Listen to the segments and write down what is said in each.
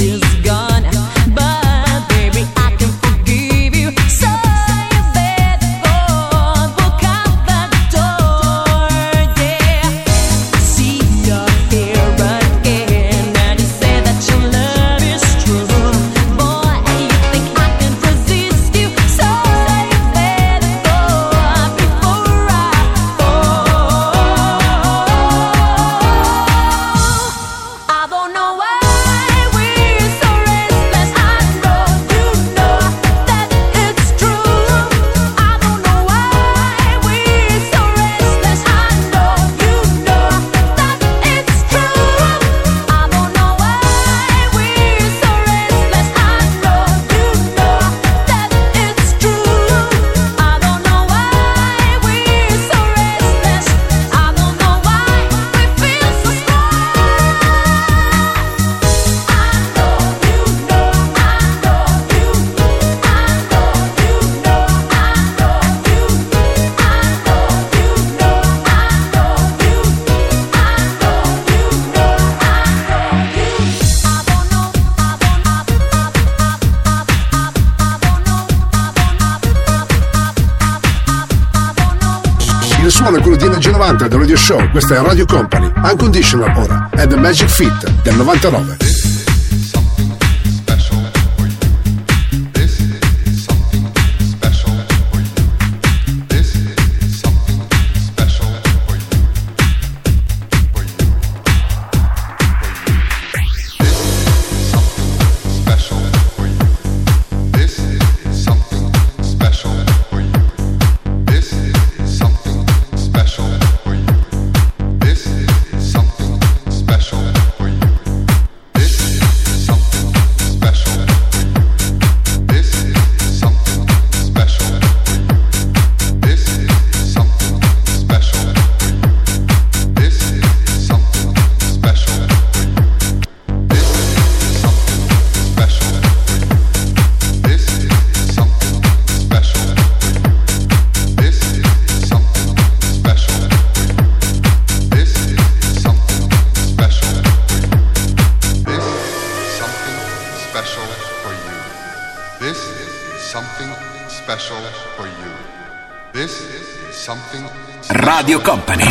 Show, questa è Radio Company, Unconditional ora, è The Magic Fit del 99.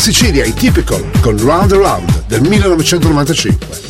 Sicilia i Typical con Round and Round del 1995.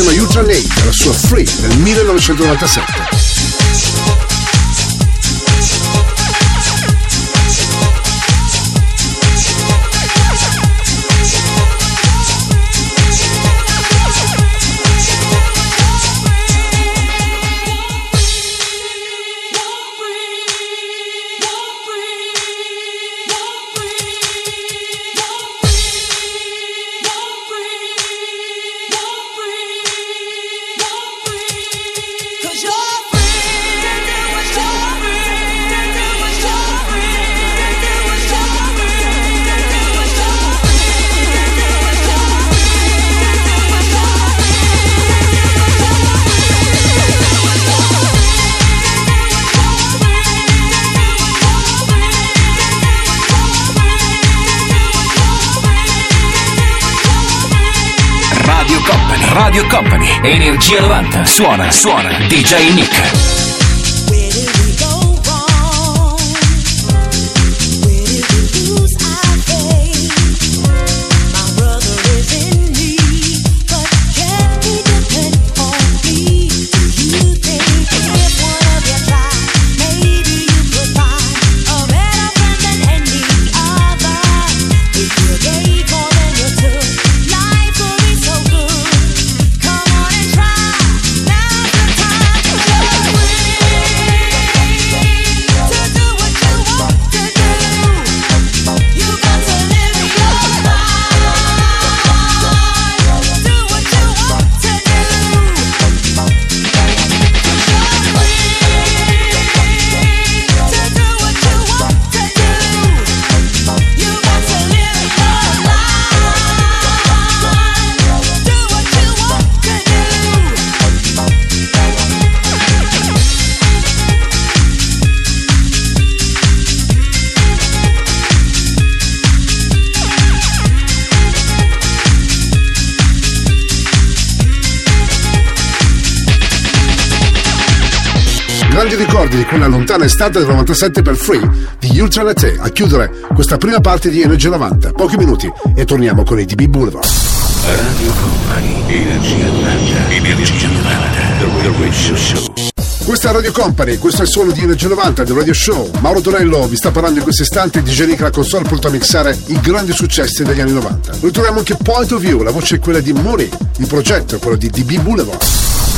Insieme a Ultra Nate, la sua Free del 1997. Suona, suona. DJ Nick. l'estate del 97 per Free di Ultra Latte a chiudere questa prima parte di Energia 90. Pochi minuti e torniamo con i DB Boulevard. Radio Company, Energia 90, Energia 90, The Radio Show. Questa è Radio Company, questo è il suono di Energia 90 del Radio Show. Mauro Torello vi sta parlando in questo istante di Genica la console pronto a mixare i grandi successi degli anni 90. Ritroviamo anche Point of View, la voce è quella di Muri, il progetto è quello di DB Boulevard.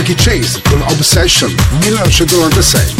Ricky Chase con Obsession 1996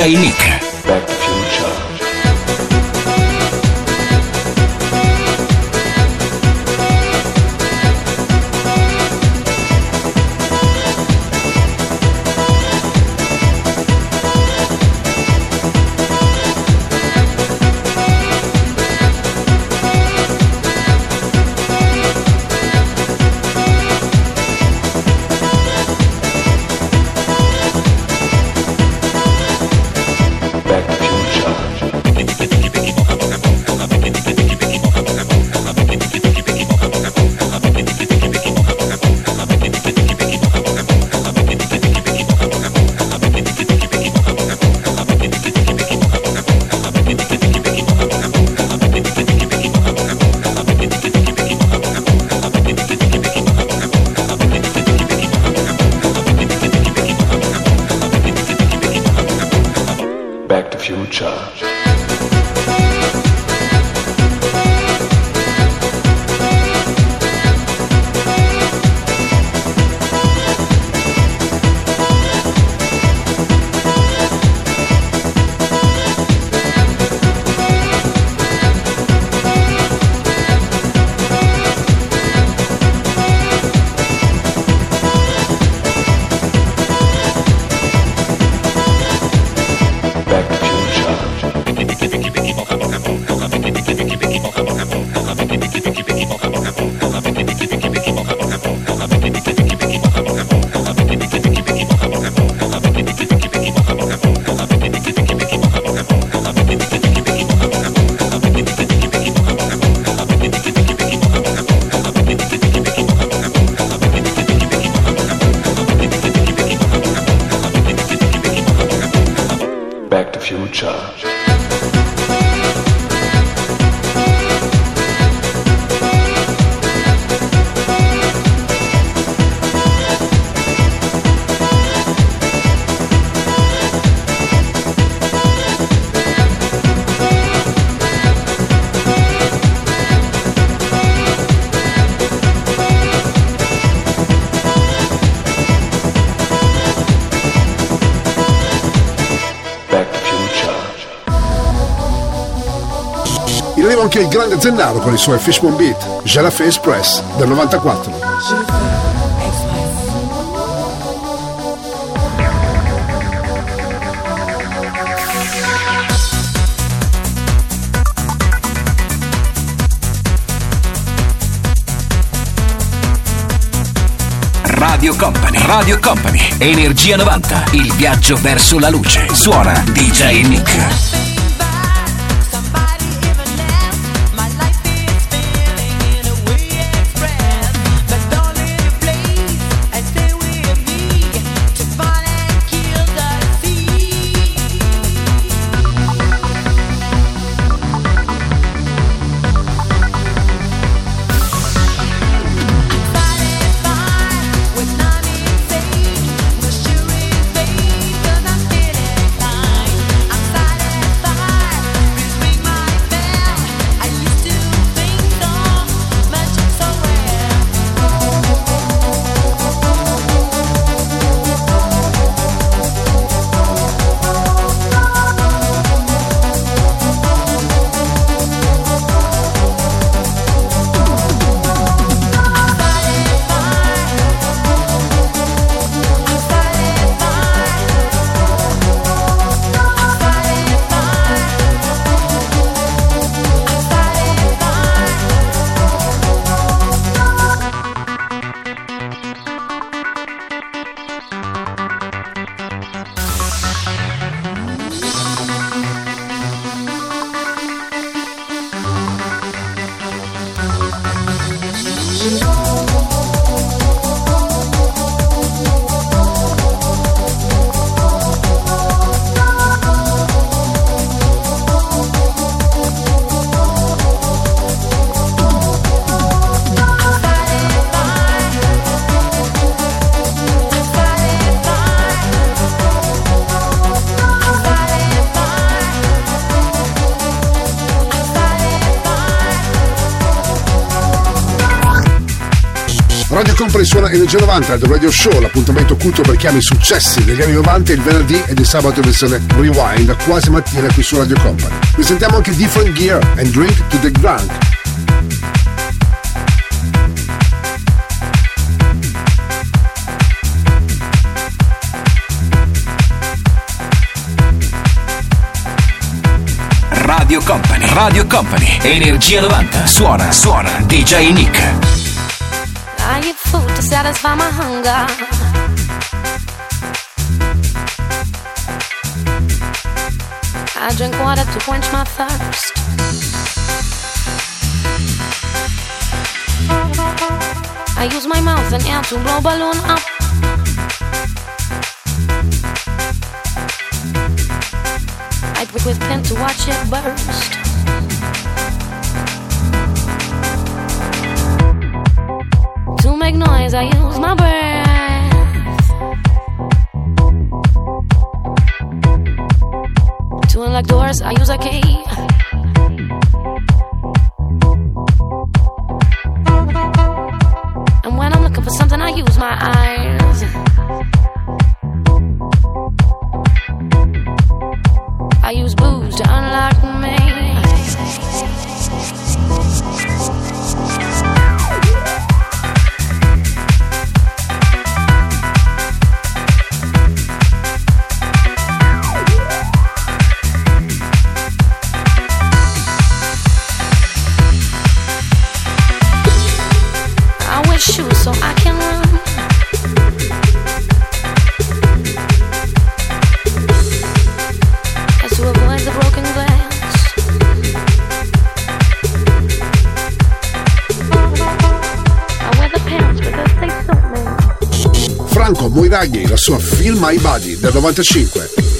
Suona anche il grande Zennaro con i suoi Fishbone Beat, Jalafe Express del 94. Radio Company, Radio Company, Energia 90, il viaggio verso la luce. Suona DJ Nick. Energia 90 The Radio Show, l'appuntamento culto per chiami successi degli anni 90 il venerdì ed il sabato in versione rewind, quasi mattina qui su Radio Company. Presentiamo anche Different Gear and Drink to the Ground. Radio Company, Radio Company, Energia 90, suona, suona, DJ Nick. I eat food to satisfy my hunger. I drink water to quench my thirst. I use my mouth and air to blow balloon up. I prick with pen to watch it burst. Make noise, I use my breath. To unlock doors, I use a key. My Body del 95.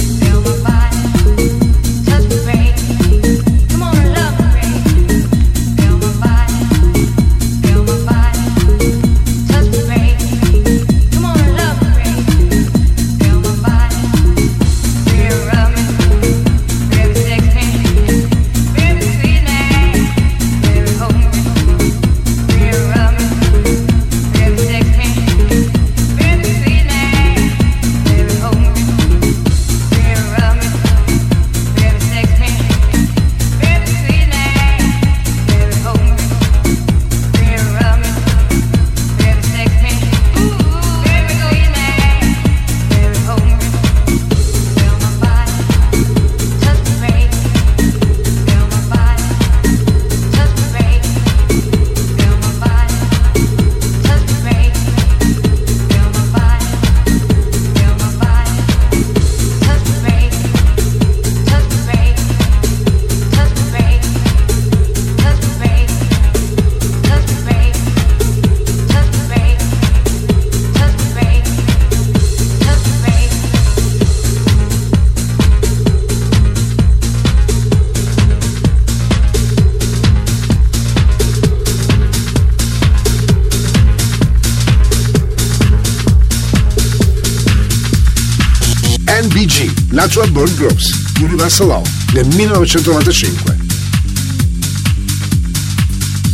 Born Groups, Universal Law, nel 1995.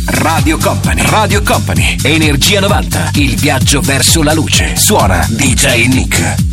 Radio Company, Radio Company, Energia 90, il viaggio verso la luce. Suona DJ Nick.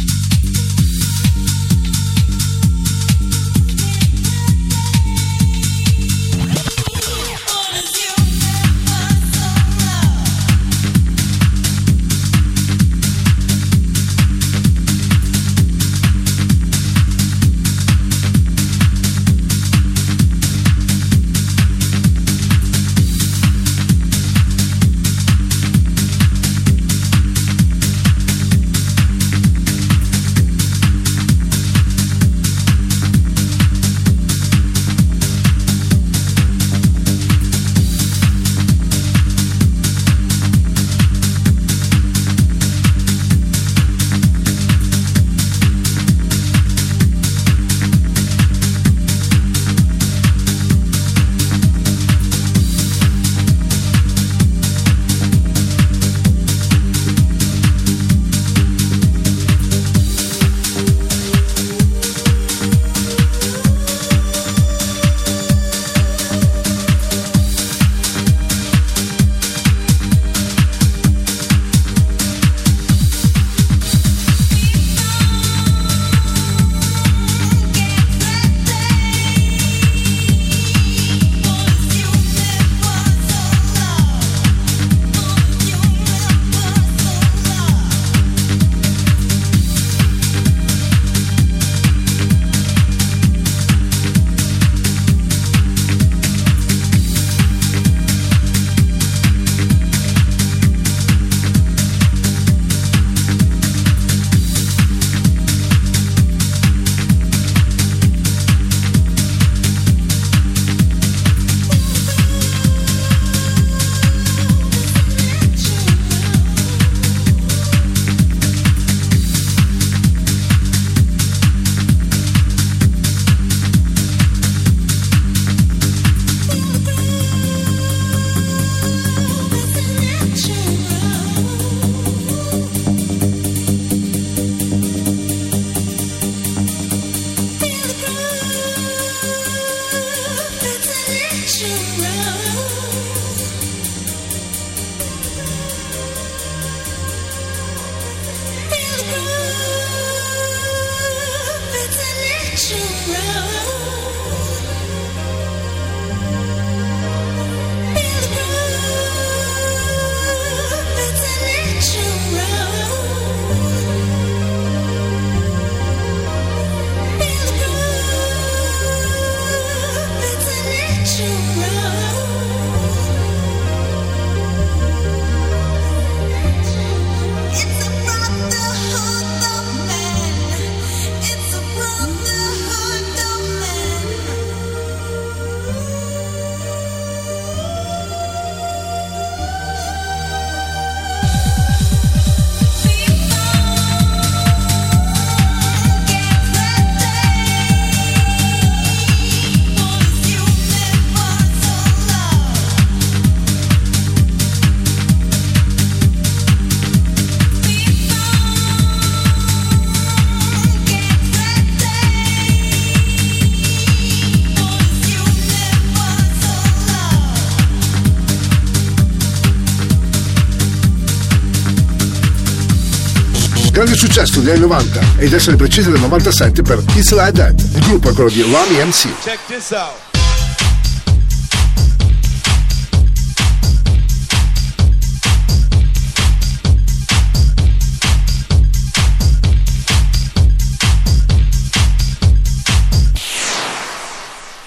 Successo degli anni 90 ed essere precisi del 97 per It's Like That. Il gruppo è quello di Ronnie MC. Check this out.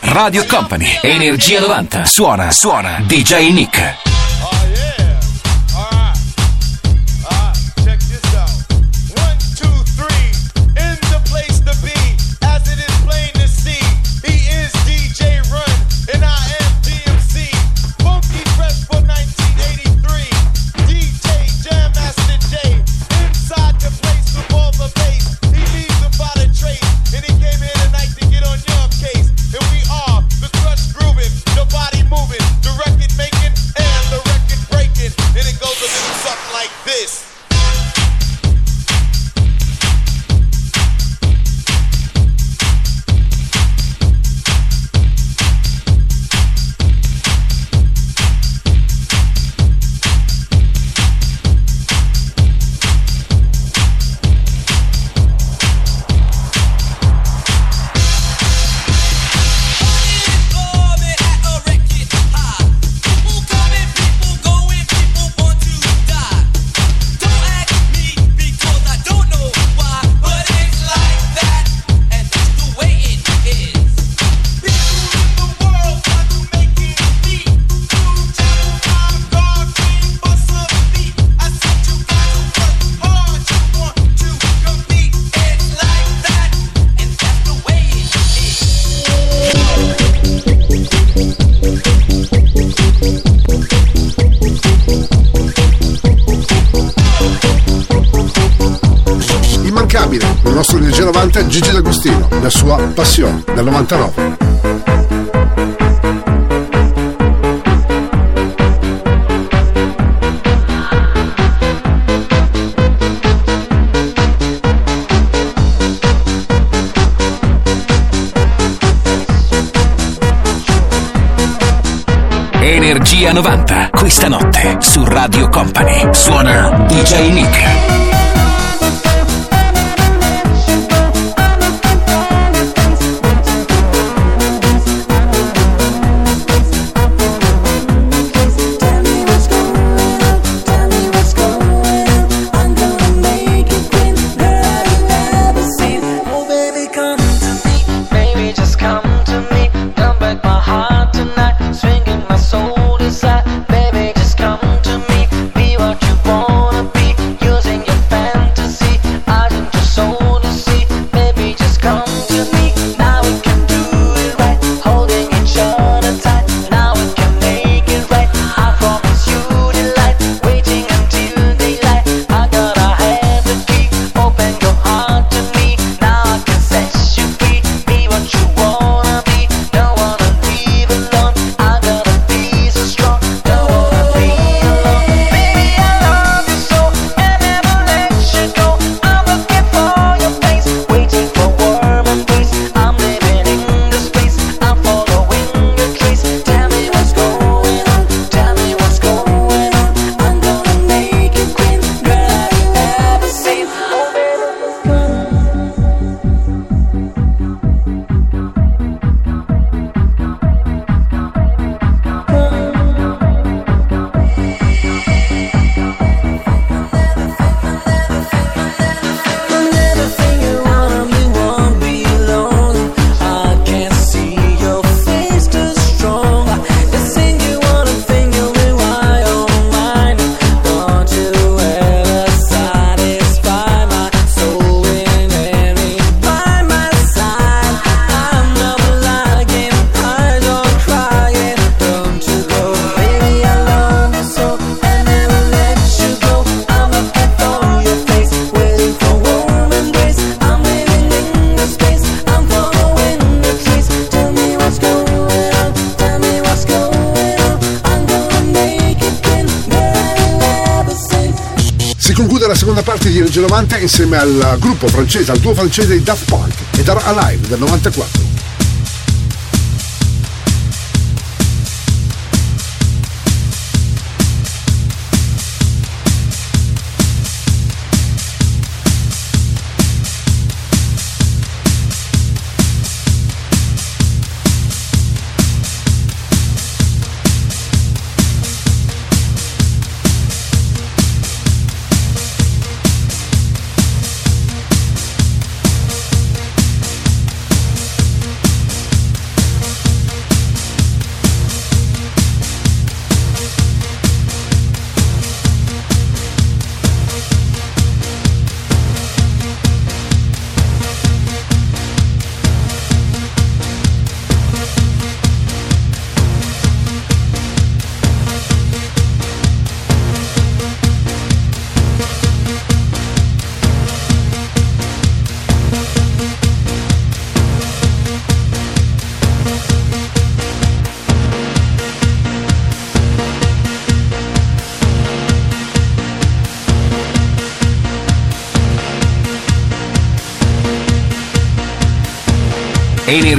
Radio Company, Energia 90, suona, suona, DJ Nick. Sua passione, dal 99. Energia 90, questa notte su Radio Company. Suona DJ Nick. Seconda parte di Energia 90 insieme al gruppo francese, al duo francese di Daft Punk e Dar Alive del 94.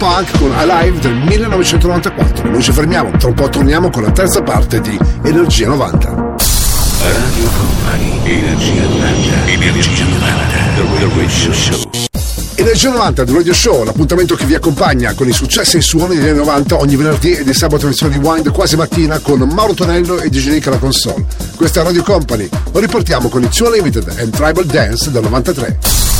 Punk con Alive del 1994. Noi ci fermiamo, tra un po' torniamo con la terza parte di Energia 90. Radio Company, Energia 90, Energia 90, The Radio Show. Energia 90 del Radio Show, l'appuntamento che vi accompagna con i successi e i suoni degli anni 90 ogni venerdì e di sabato edizione di Wind quasi mattina con Mauro Tonello e Digenica alla console. Questa è Radio Company, lo riportiamo con il suo Limited and Tribal Dance del 93.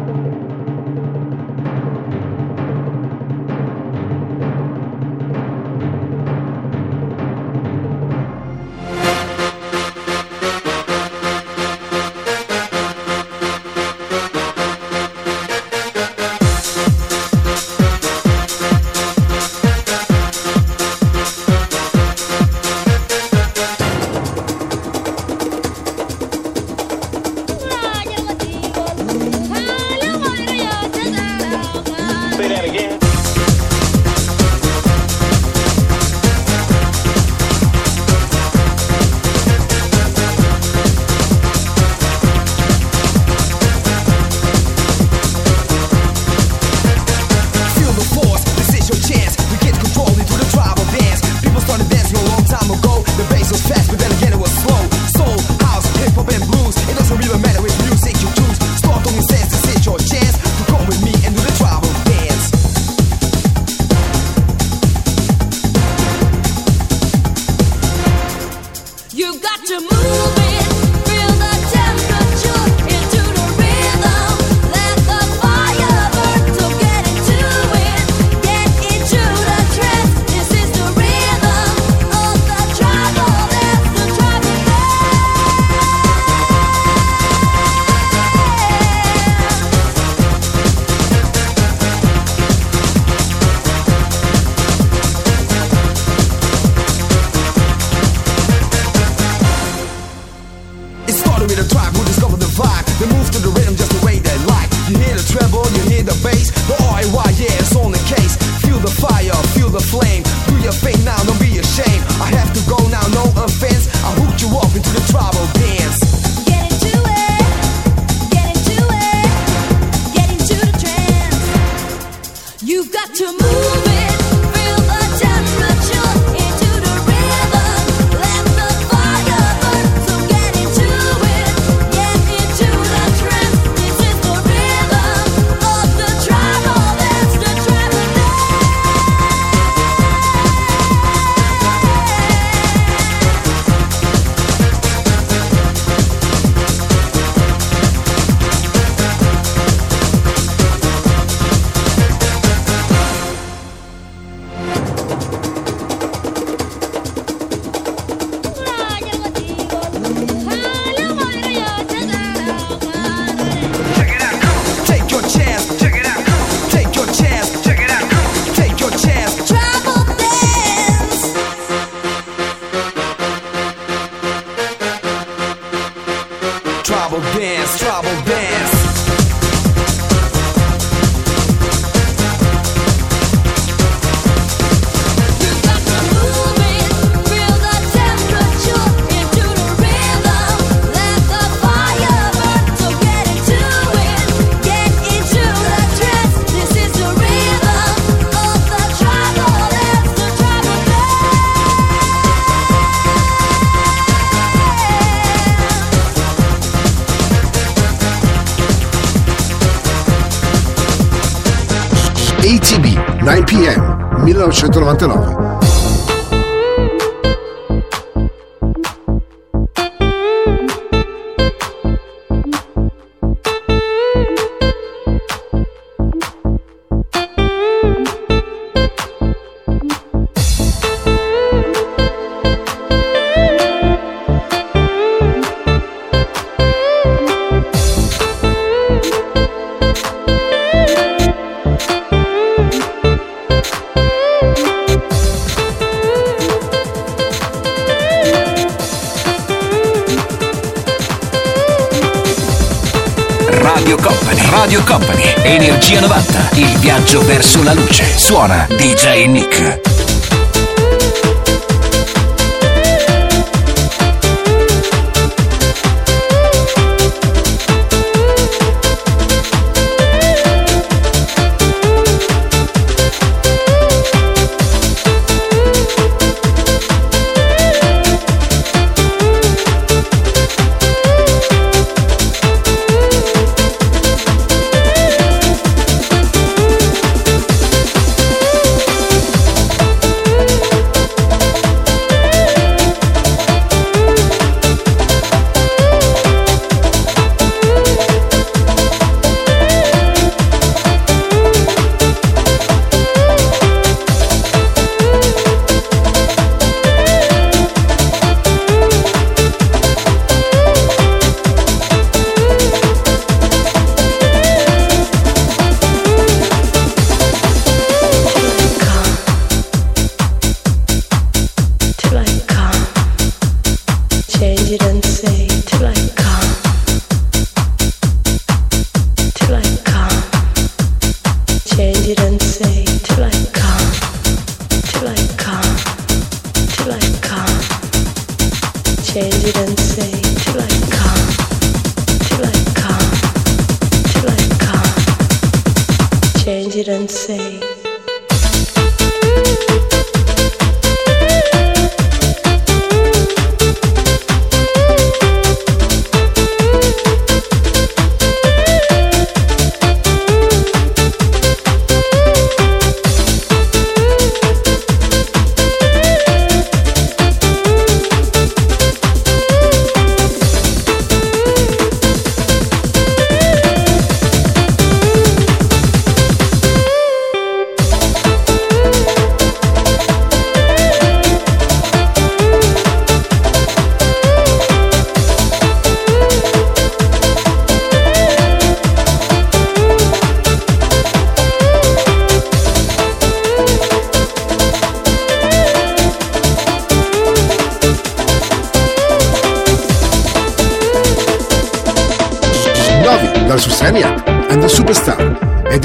Pm 1999.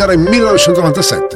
Era il 1997.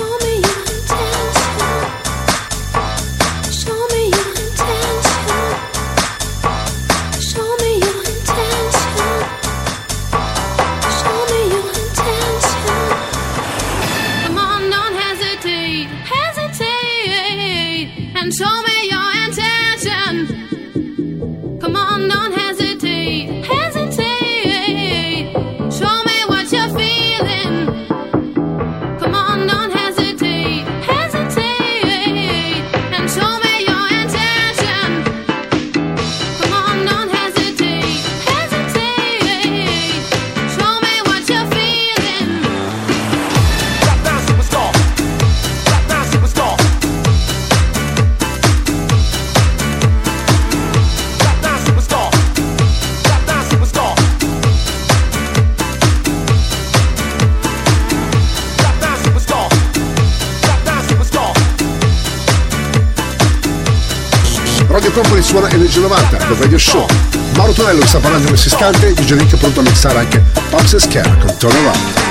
Show. Mauro Tonello sta parlando in questo istante, Nick è pronto a mixare anche Pops e Scare con Turn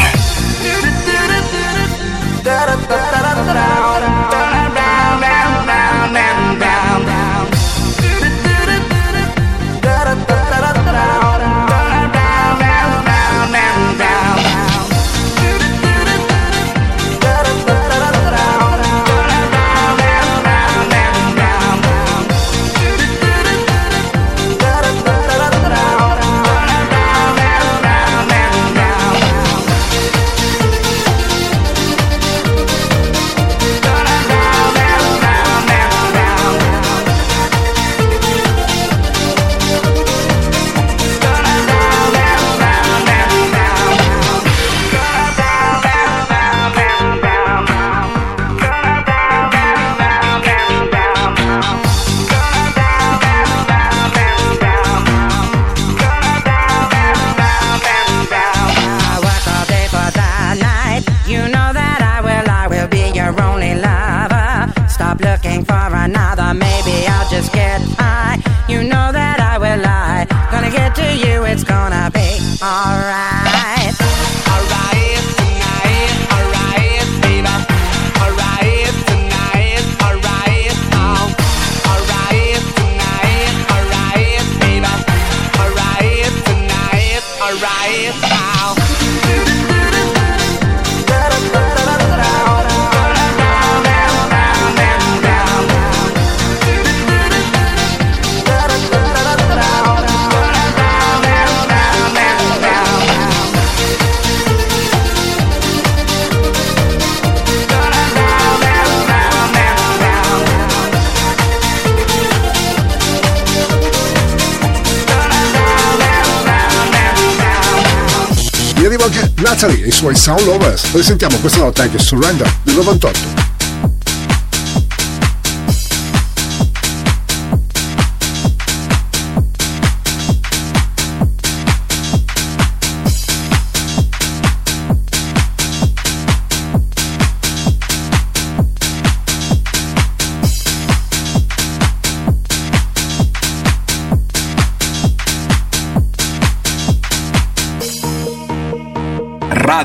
I Sound Lovers. Lo sentiamo questa notte anche Surrender del 98.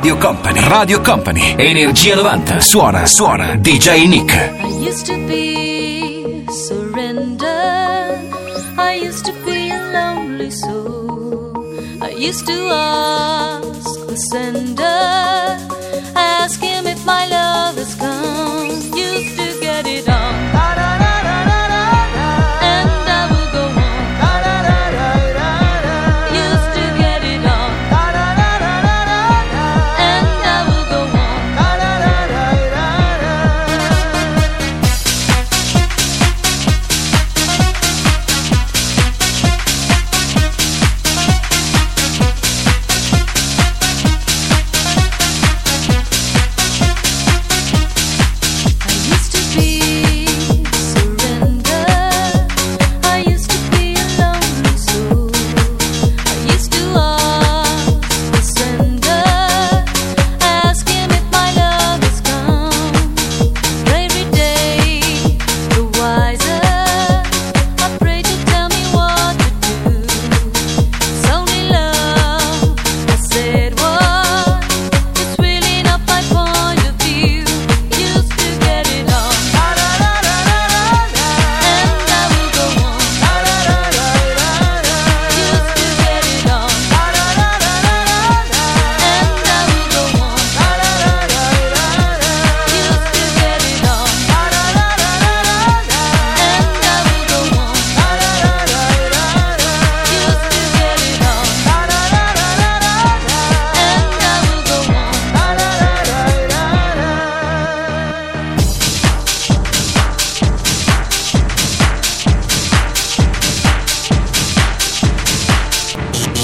Radio Company. Radio Company. Energia 90. Suona, suona. DJ Nick. I used to be surrender. I used to be a lonely soul. I used to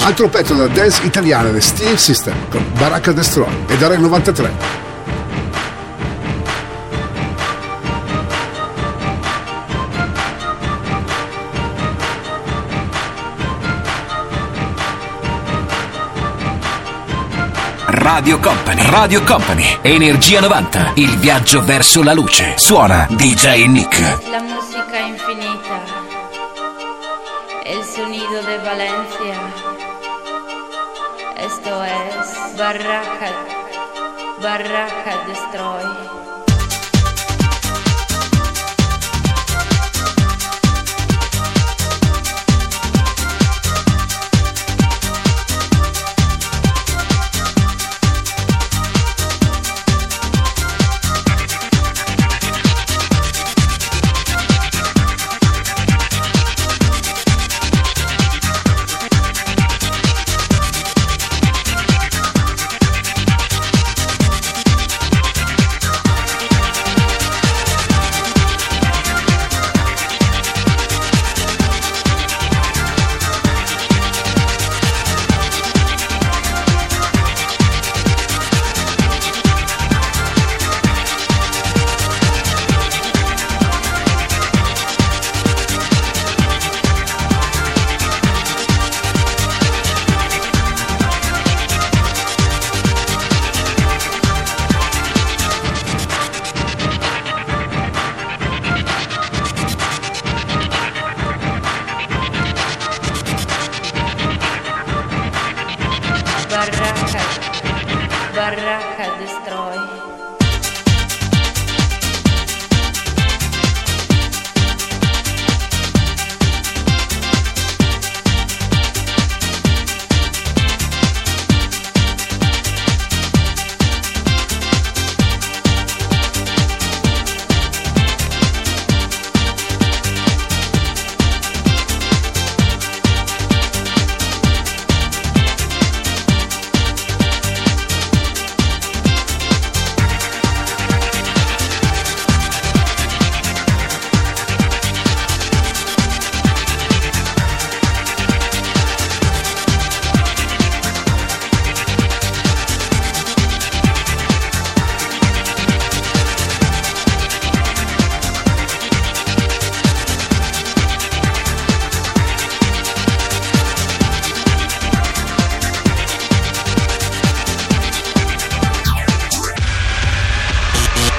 Altro pezzo della dance italiana The Steel System con Baracca Destroy ed era il 93. Radio Company, Radio Company, Energia 90, il viaggio verso la luce. Suona DJ Nick. Barraca, Barraca Destroy.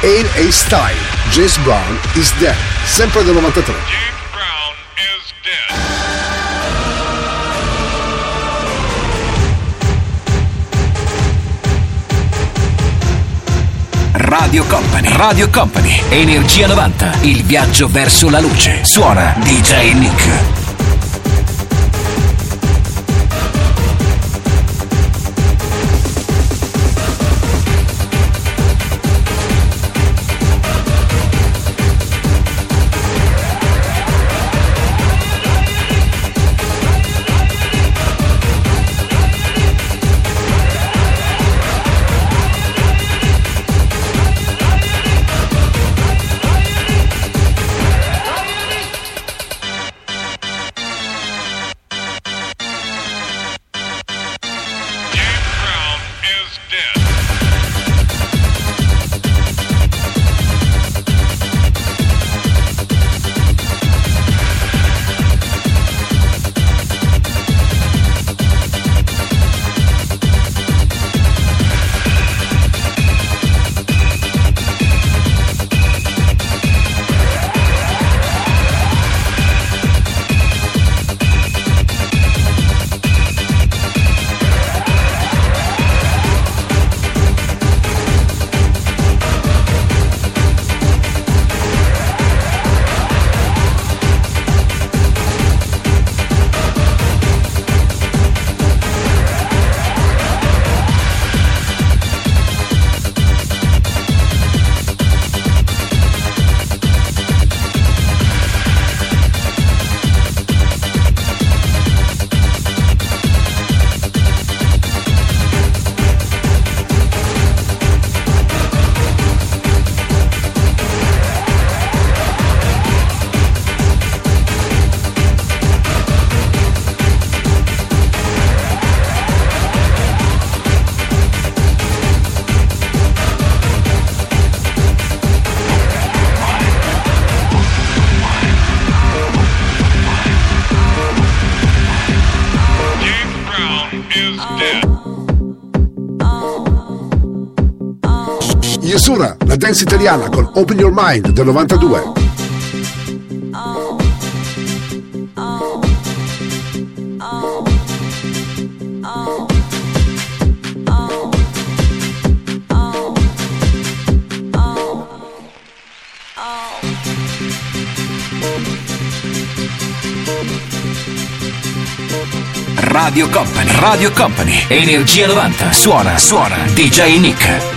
A Style, James Brown is Dead, sempre del 93. Radio Company, Radio Company, Energia 90, il viaggio verso la luce. Suona DJ Nick. Dance italiana con Open Your Mind del 92. Radio Company, Radio Company, Energia 90, suona, suona, DJ Nick.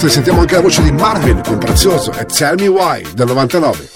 Notte sentiamo anche la voce di Marvin con Prezioso e Tell Me Why del 99.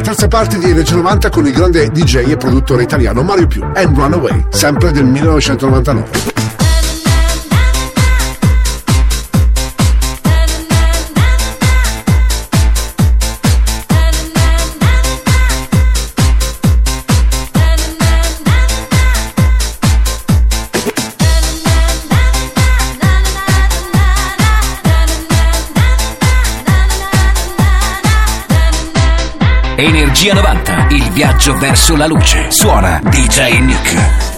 Terza parte di Energia 90 con il grande DJ e produttore italiano Mario Più and Runaway, sempre del 1999. Il viaggio verso la luce. Suona DJ Nick.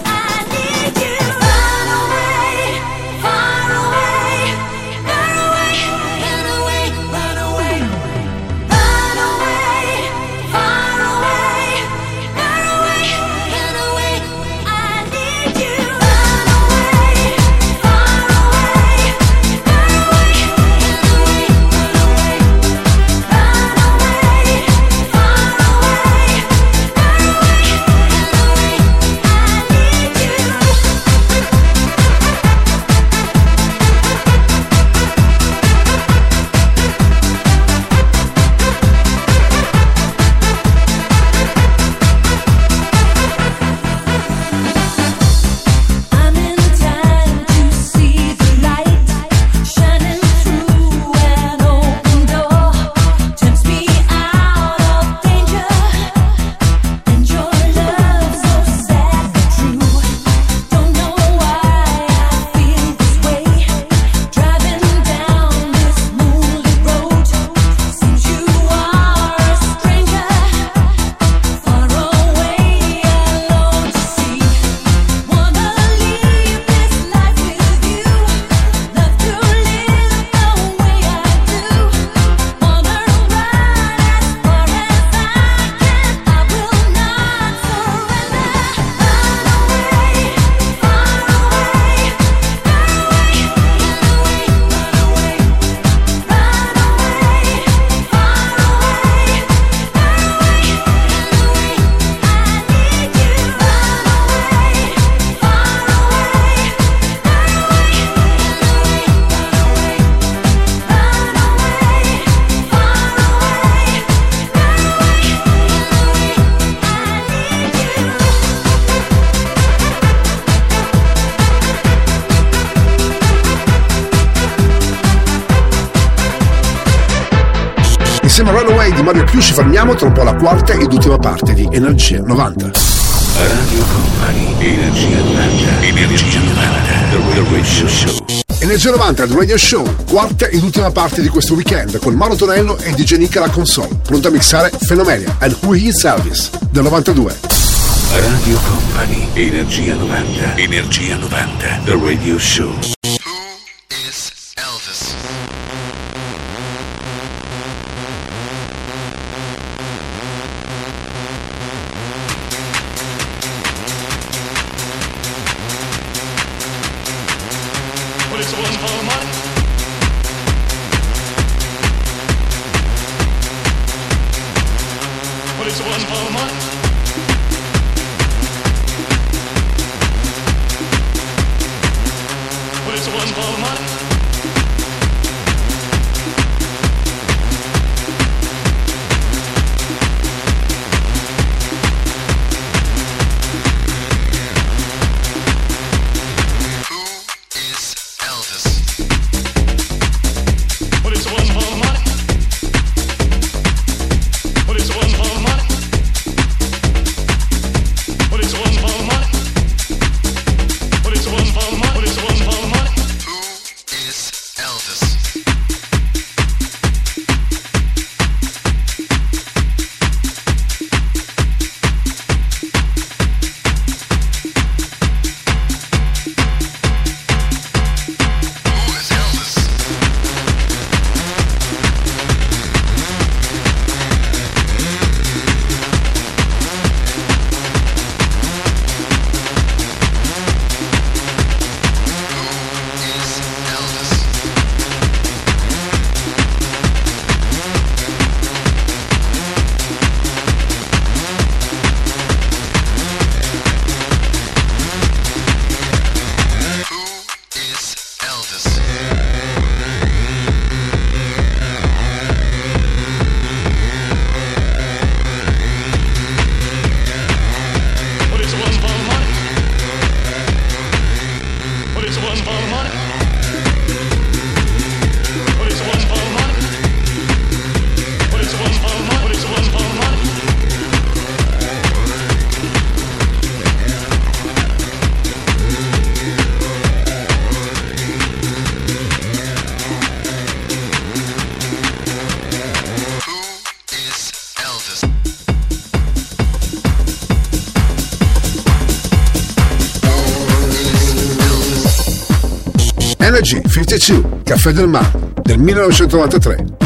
Fermiamo tra un po' alla quarta ed ultima parte di Energia 90. Radio Company, Energia 90, Energia 90, The Radio Show. Energia 90 The Radio Show, quarta ed ultima parte di questo weekend con Mauro Tonello e DJ Nick alla console, pronto a mixare Fenomenia and Who Is Elvis del 92. Radio Company, Energia 90, Energia 90, The Radio Show. for home 52, Caffè del Mar, del 1993.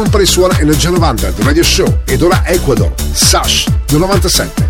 Company suona Energia 90 The Radio Show ed ora Ecuador, Sash del 97.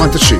95.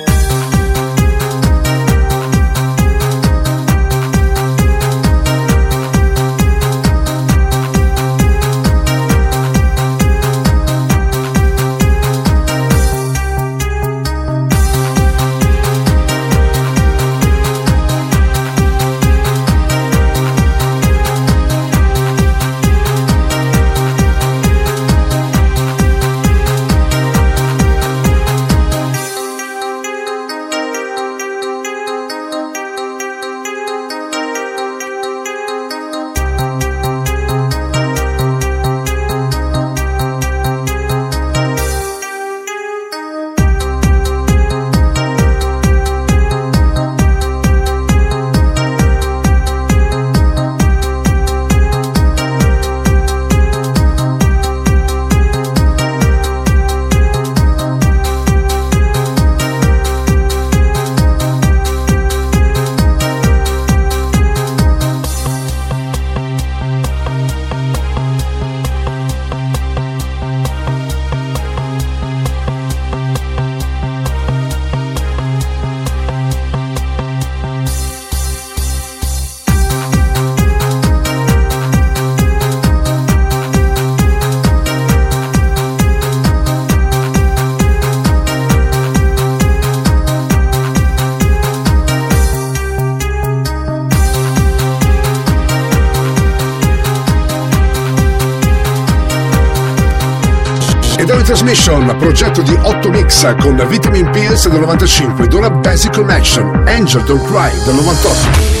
Progetto di 8 mix con Vitamin Pills del 95 ed ora Basic Connection, Angel Don't Cry del 98.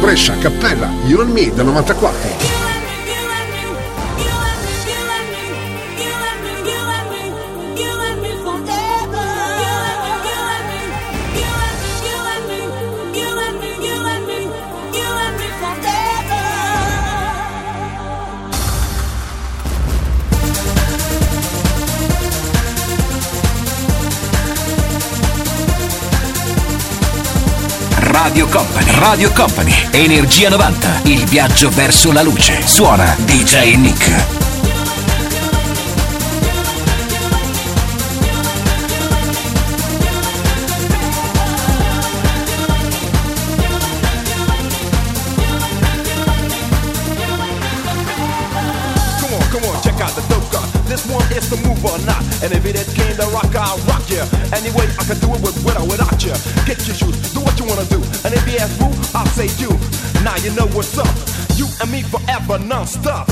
Brescia, Cappella, You and Me del 94. Radio Company. Energia 90. Il viaggio verso la luce. Suona DJ Nick. And if it came to rock, I'll rock you. Anyway, I can do it with, with or without you. Get your And if you ask who, I'll say you. Now you know what's up. You and me forever, non-stop.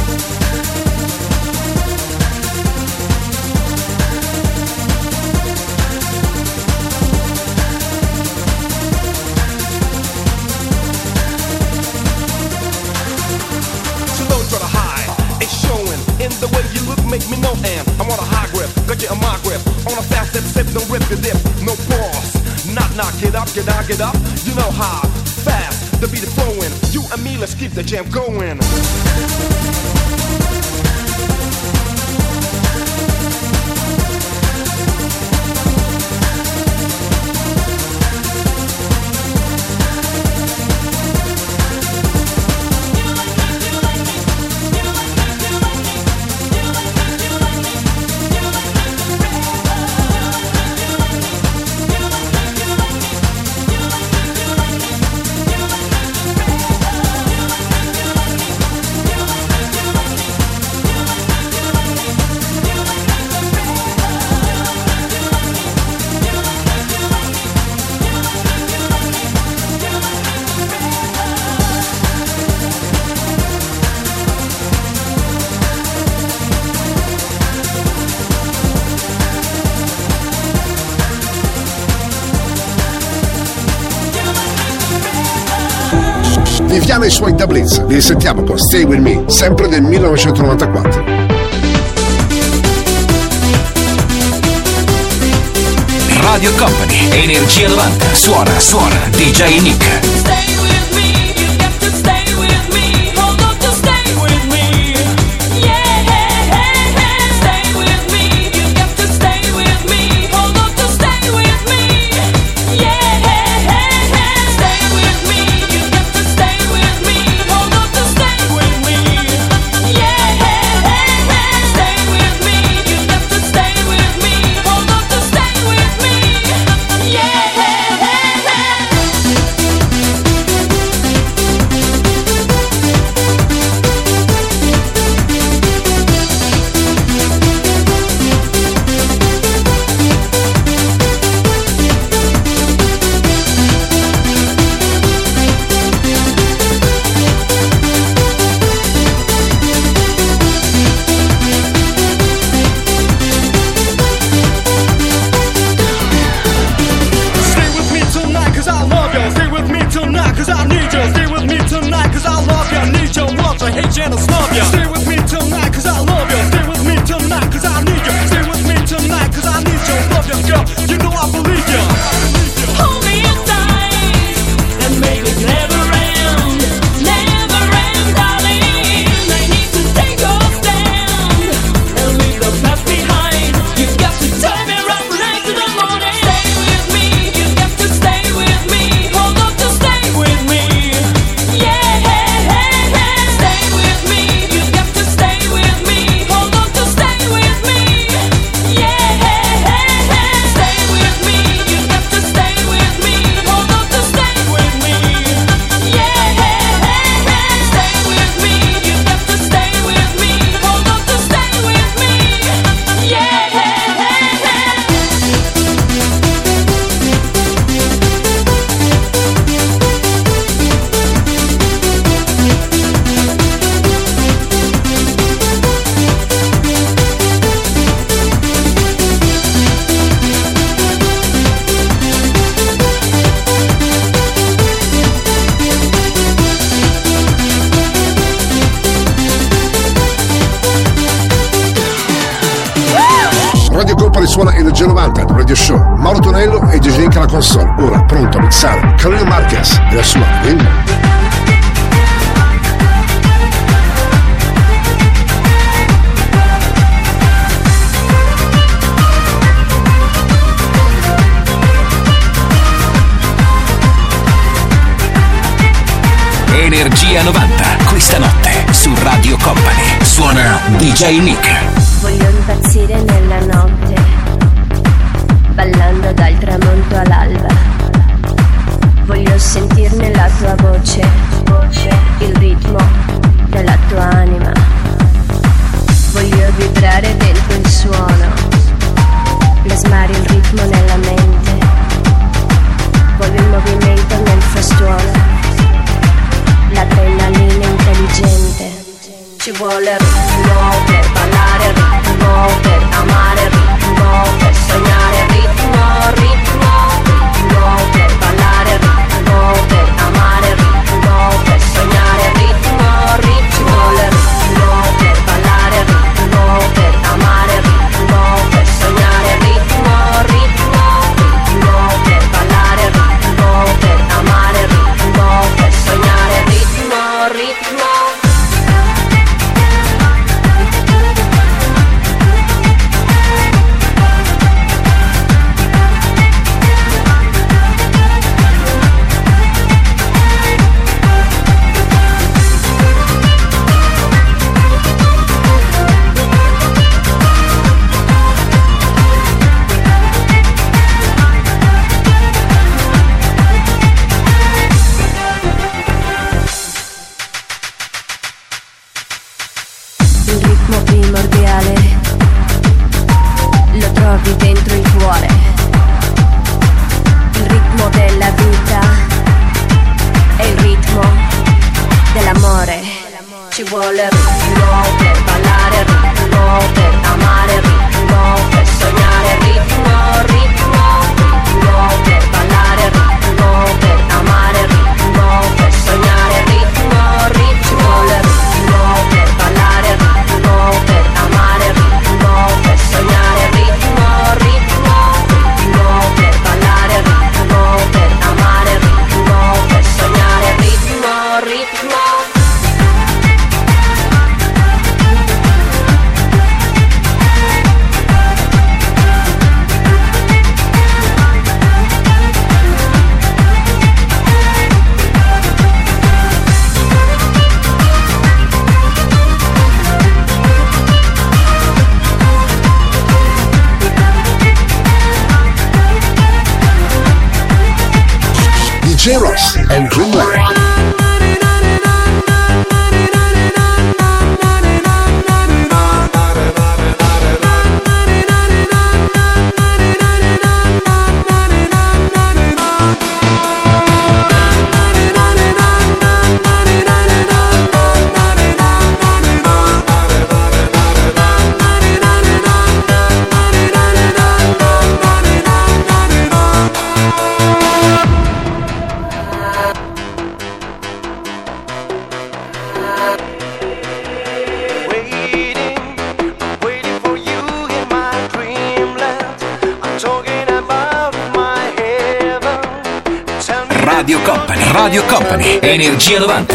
Still don't try to high It's showing in the way you look. Make me know and I'm on a high grip, got you on my grip. On a fast step, step, don't rip your lip. No pause, knock, knock, get up, get out, get up. You know how, fast, the beat is flowing. You and me, let's keep the jam going e i suoi da Blitz. Li sentiamo con Stay With Me, sempre del 1994. Radio Company, Energia 90, suona, suona, DJ Nick.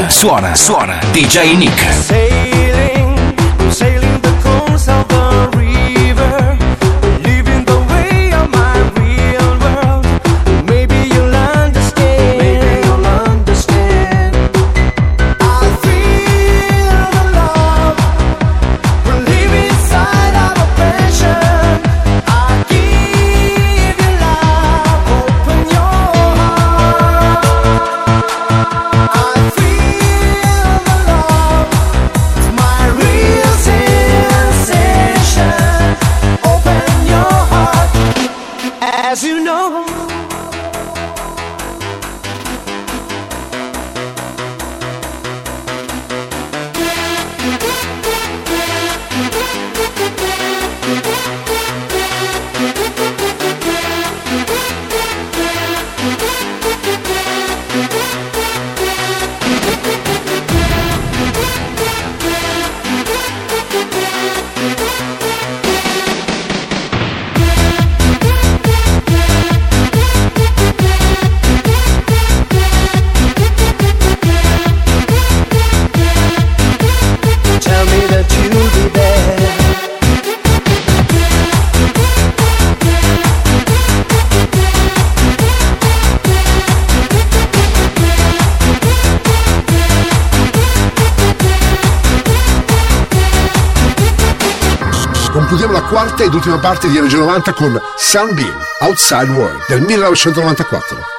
Suona, suona, DJ Nick. Ed ultima parte di Energia 90 con Sunbeam, Outside World del 1994.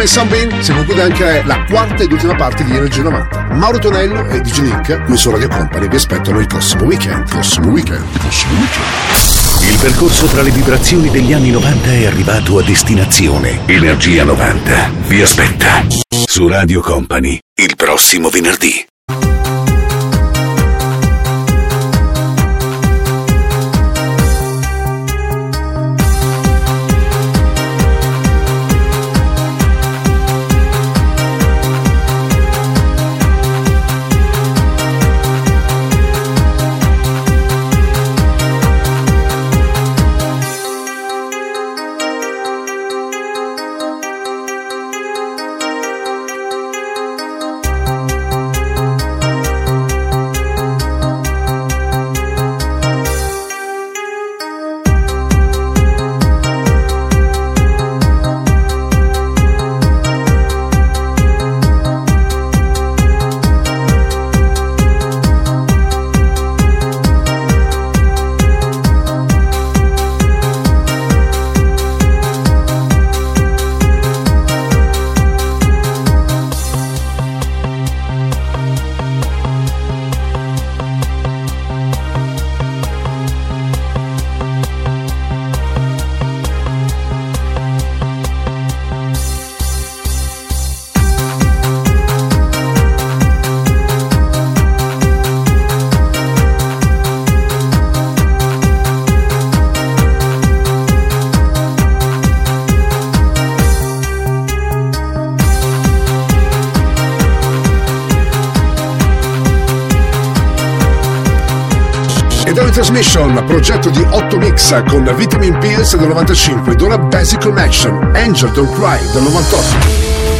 A Sunbeam si conclude anche la quarta ed ultima parte di Energia 90. Mauro Tonello e DJ Nick, qui su Radio Company, vi aspettano il prossimo weekend. Prossimo weekend. Prossimo weekend. Il percorso tra le vibrazioni degli anni 90 è arrivato a destinazione. Energia 90 vi aspetta su Radio Company il prossimo venerdì. Transmission, progetto di 8 mix con Vitamin Pills del 95 ed ora Basic Connection, Angel Don't Cry del 98.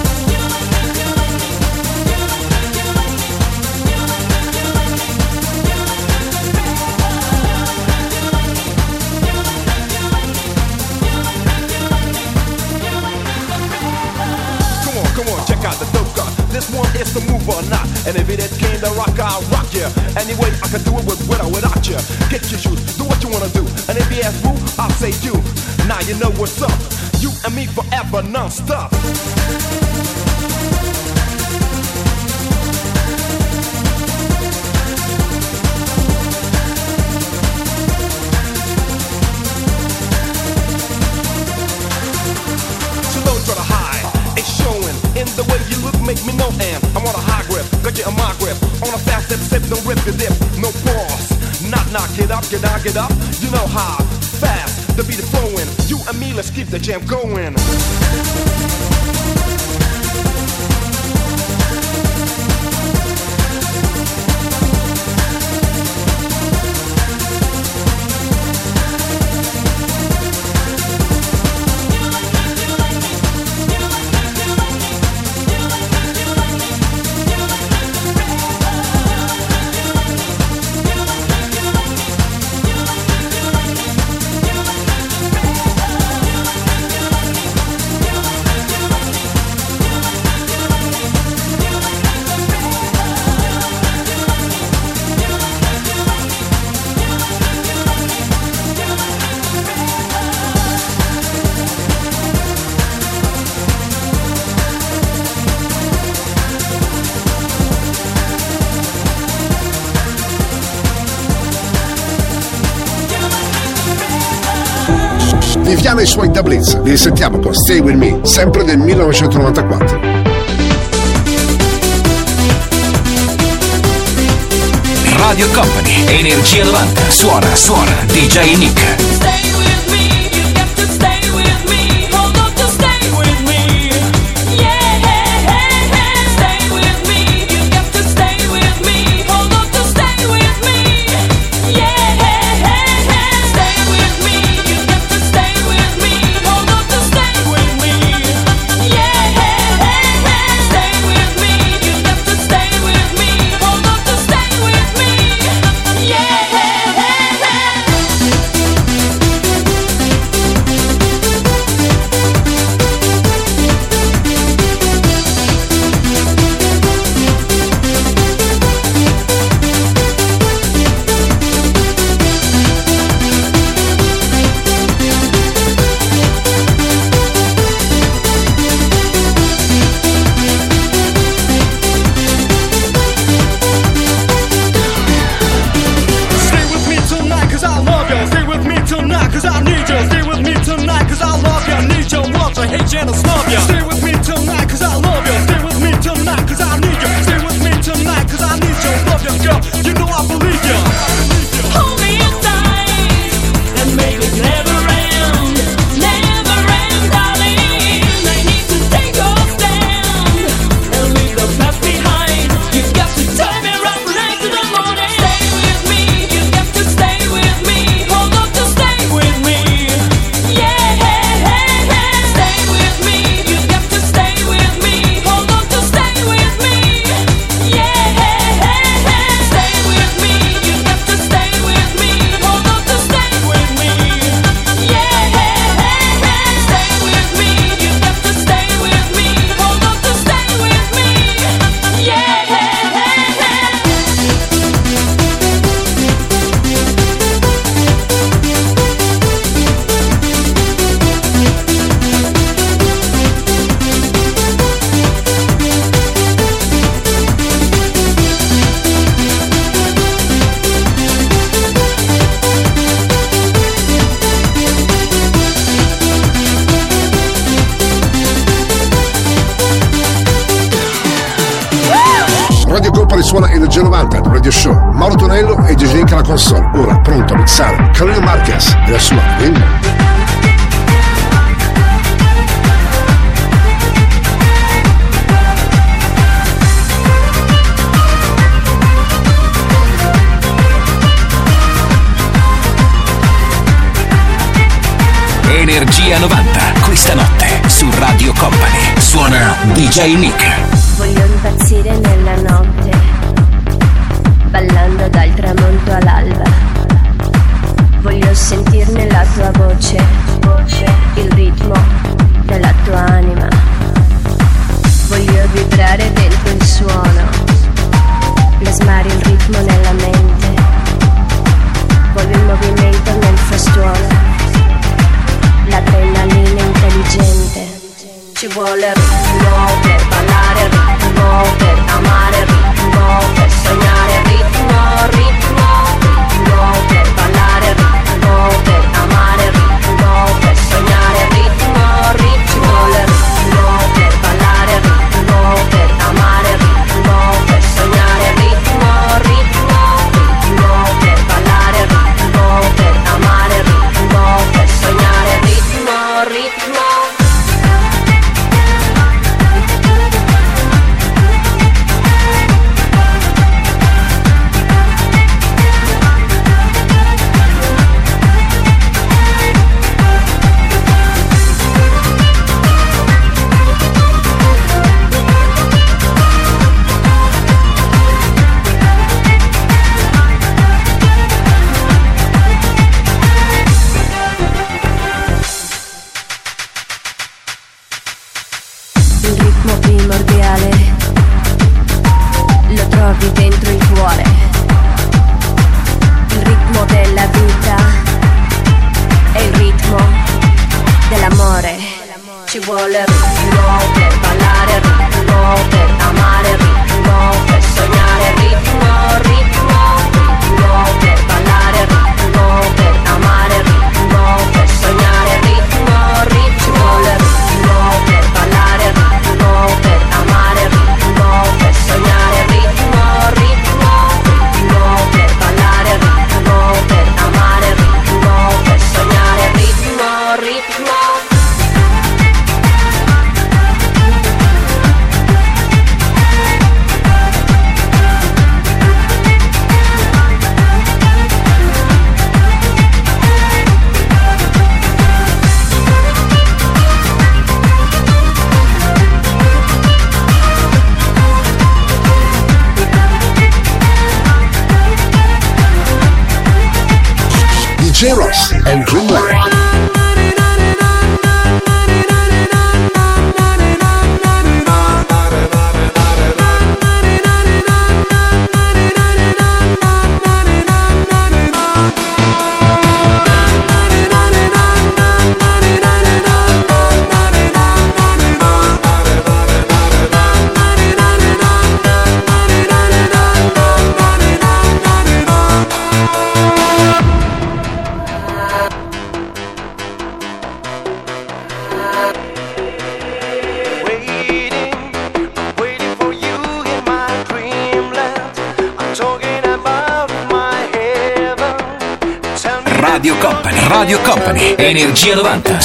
What's up. You and me forever, non-stop. The way you look make me know and I'm on a high grip, got you in my grip On a fast step, step, don't rip your lip No pause, knock, knock, get up, get down, get up me, let's keep the jam going E i suoi Da Blitz. Li sentiamo con Stay With Me, sempre del 1994. Radio Company, Energia 90, suona, suona, DJ Nick.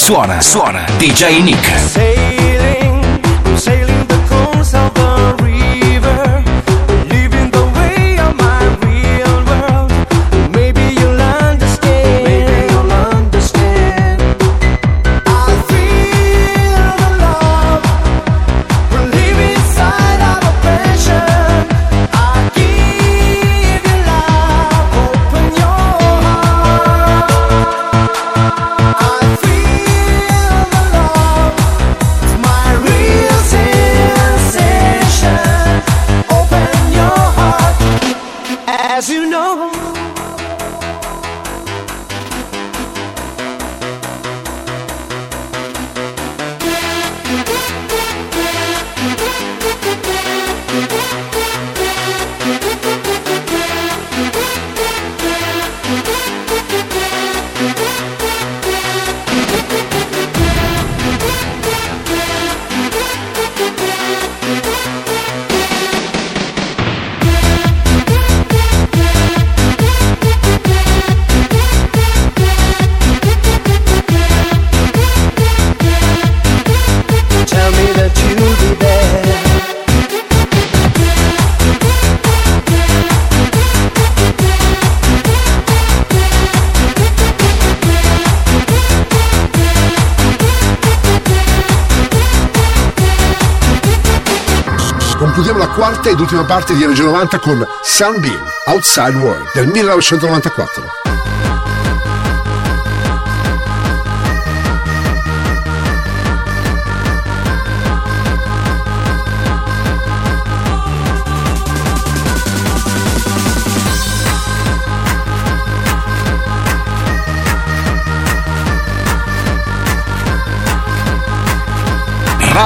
Suona, suona, DJ Nick. As you know. Ed ultima parte di Energia 90 con Sunbeam, Outside World del 1994.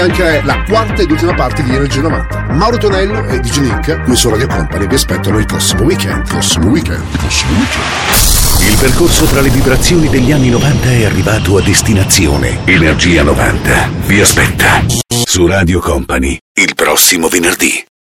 Conclude anche la quarta ed ultima parte di Energia 90. Mauro Tonello e DJ Nick, qui su Radio Company, vi aspettano il prossimo weekend. Prossimo weekend. Prossimo weekend. Il percorso tra le vibrazioni degli anni 90 è arrivato a destinazione. Energia 90 vi aspetta su Radio Company il prossimo venerdì.